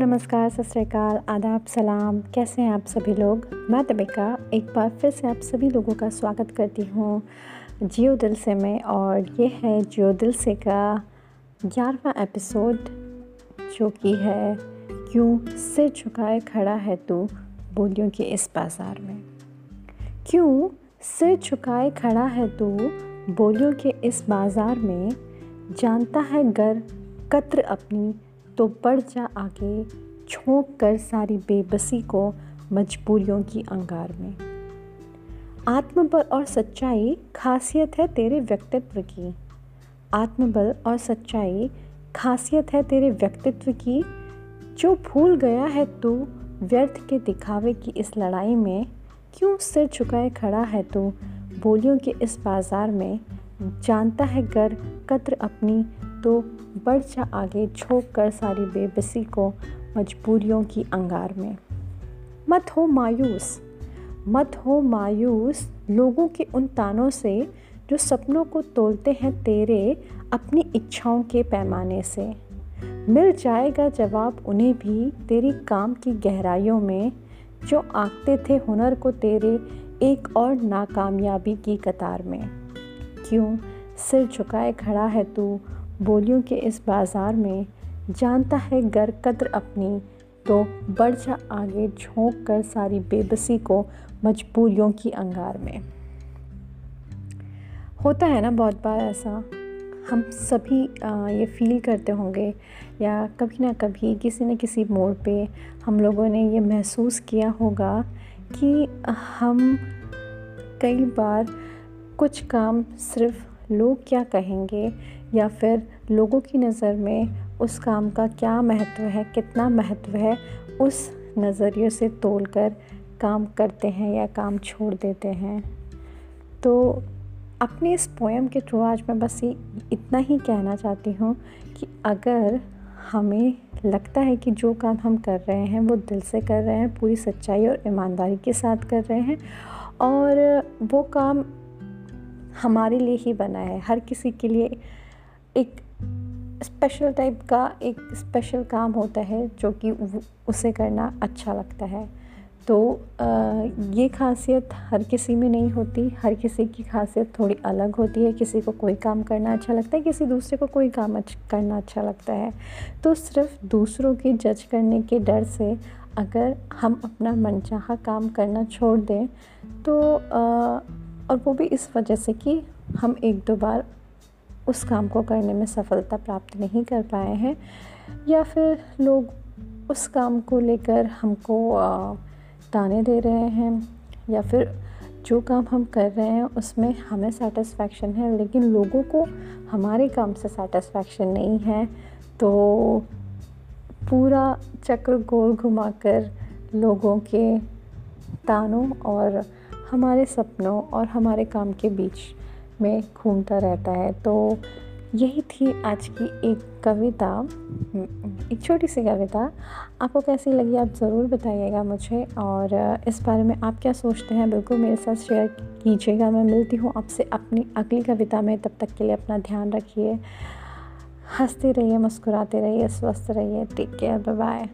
नमस्कार, सत श्रीकाल आदाब, सलाम। कैसे हैं आप सभी लोग? मैं तबिका एक बार फिर से आप सभी लोगों का स्वागत करती हूँ जियो दिल से में। और ये है जियो दिल से का ग्यारहवा एपिसोड, जो कि है, क्यों सिर झुकाए खड़ा है तू बोलियों के इस बाज़ार में? क्यों सिर झुकाए खड़ा है तू बोलियों के इस बाज़ार में? जानता है गर कत्र अपनी तो बढ़ जा आगे छोंक कर सारी बेबसी को मजबूरियों की अंगार में। आत्मबल और सच्चाई खासियत है तेरे व्यक्तित्व की। आत्मबल और सच्चाई खासियत है तेरे व्यक्तित्व की। जो भूल गया है तू व्यर्थ के दिखावे की इस लड़ाई में, क्यों सिर झुकाए खड़ा है तू बोलियों के इस बाज़ार में। जानता है गर कत्र अपनी तो बढ़ जा आगे झोंक कर सारी बेबसी को मजबूरियों की अंगार में। मत हो मायूस, मत हो मायूस लोगों के उन तानों से जो सपनों को तोलते हैं तेरे अपनी इच्छाओं के पैमाने से। मिल जाएगा जवाब उन्हें भी तेरी काम की गहराइयों में, जो आंकते थे हुनर को तेरे एक और नाकामयाबी की कतार में। क्यों? सिर झुकाए खड़ा है तू बोलियों के इस बाज़ार में जानता है गर कद्र अपनी तो बढ़ जा आगे झोंक कर सारी बेबसी को मजबूरियों की अंगार में। होता है ना बहुत बार ऐसा, हम सभी ये फील करते होंगे, या कभी ना कभी किसी न किसी मोड़ पे हम लोगों ने ये महसूस किया होगा कि हम कई बार कुछ काम सिर्फ़ लोग क्या कहेंगे या फिर लोगों की नज़र में उस काम का क्या महत्व है, कितना महत्व है, उस नज़रिए से तोल कर काम करते हैं या काम छोड़ देते हैं। तो अपने इस पोएम के थ्रू आज मैं बस ये, इतना ही कहना चाहती हूँ कि अगर हमें लगता है कि जो काम हम कर रहे हैं वो दिल से कर रहे हैं, पूरी सच्चाई और ईमानदारी के साथ कर रहे हैं और वो काम हमारे लिए ही बना है, हर किसी के लिए एक स्पेशल टाइप का एक स्पेशल काम होता है जो कि उसे करना अच्छा लगता है। तो ये खासियत हर किसी में नहीं होती। हर किसी की खासियत थोड़ी अलग होती है। किसी को कोई काम करना अच्छा लगता है, किसी दूसरे को कोई काम करना अच्छा लगता है। तो सिर्फ़ दूसरों की जज करने के डर से अगर हम अपना मनचाहा काम करना छोड़ दें तो और वो भी इस वजह से कि हम एक दो बार उस काम को करने में सफलता प्राप्त नहीं कर पाए हैं, या फिर लोग उस काम को लेकर हमको ताने दे रहे हैं, या फिर जो काम हम कर रहे हैं उसमें हमें सेटिस्फेक्शन है, लेकिन लोगों को हमारे काम से सेटिस्फेक्शन नहीं है तो पूरा चक्र गोल घुमाकर लोगों के तानों और हमारे सपनों और हमारे काम के बीच में घूमता रहता है। तो यही थी आज की एक कविता। एक छोटी सी कविता। आपको कैसी लगी आप ज़रूर बताइएगा मुझे और इस बारे में आप क्या सोचते हैं बिल्कुल मेरे साथ शेयर कीजिएगा। मैं मिलती हूँ आपसे अपनी अगली कविता में। तब तक के लिए अपना ध्यान रखिए। हँसते रहिए, मुस्कुराते रहिए, स्वस्थ रहिए। Take care bye bye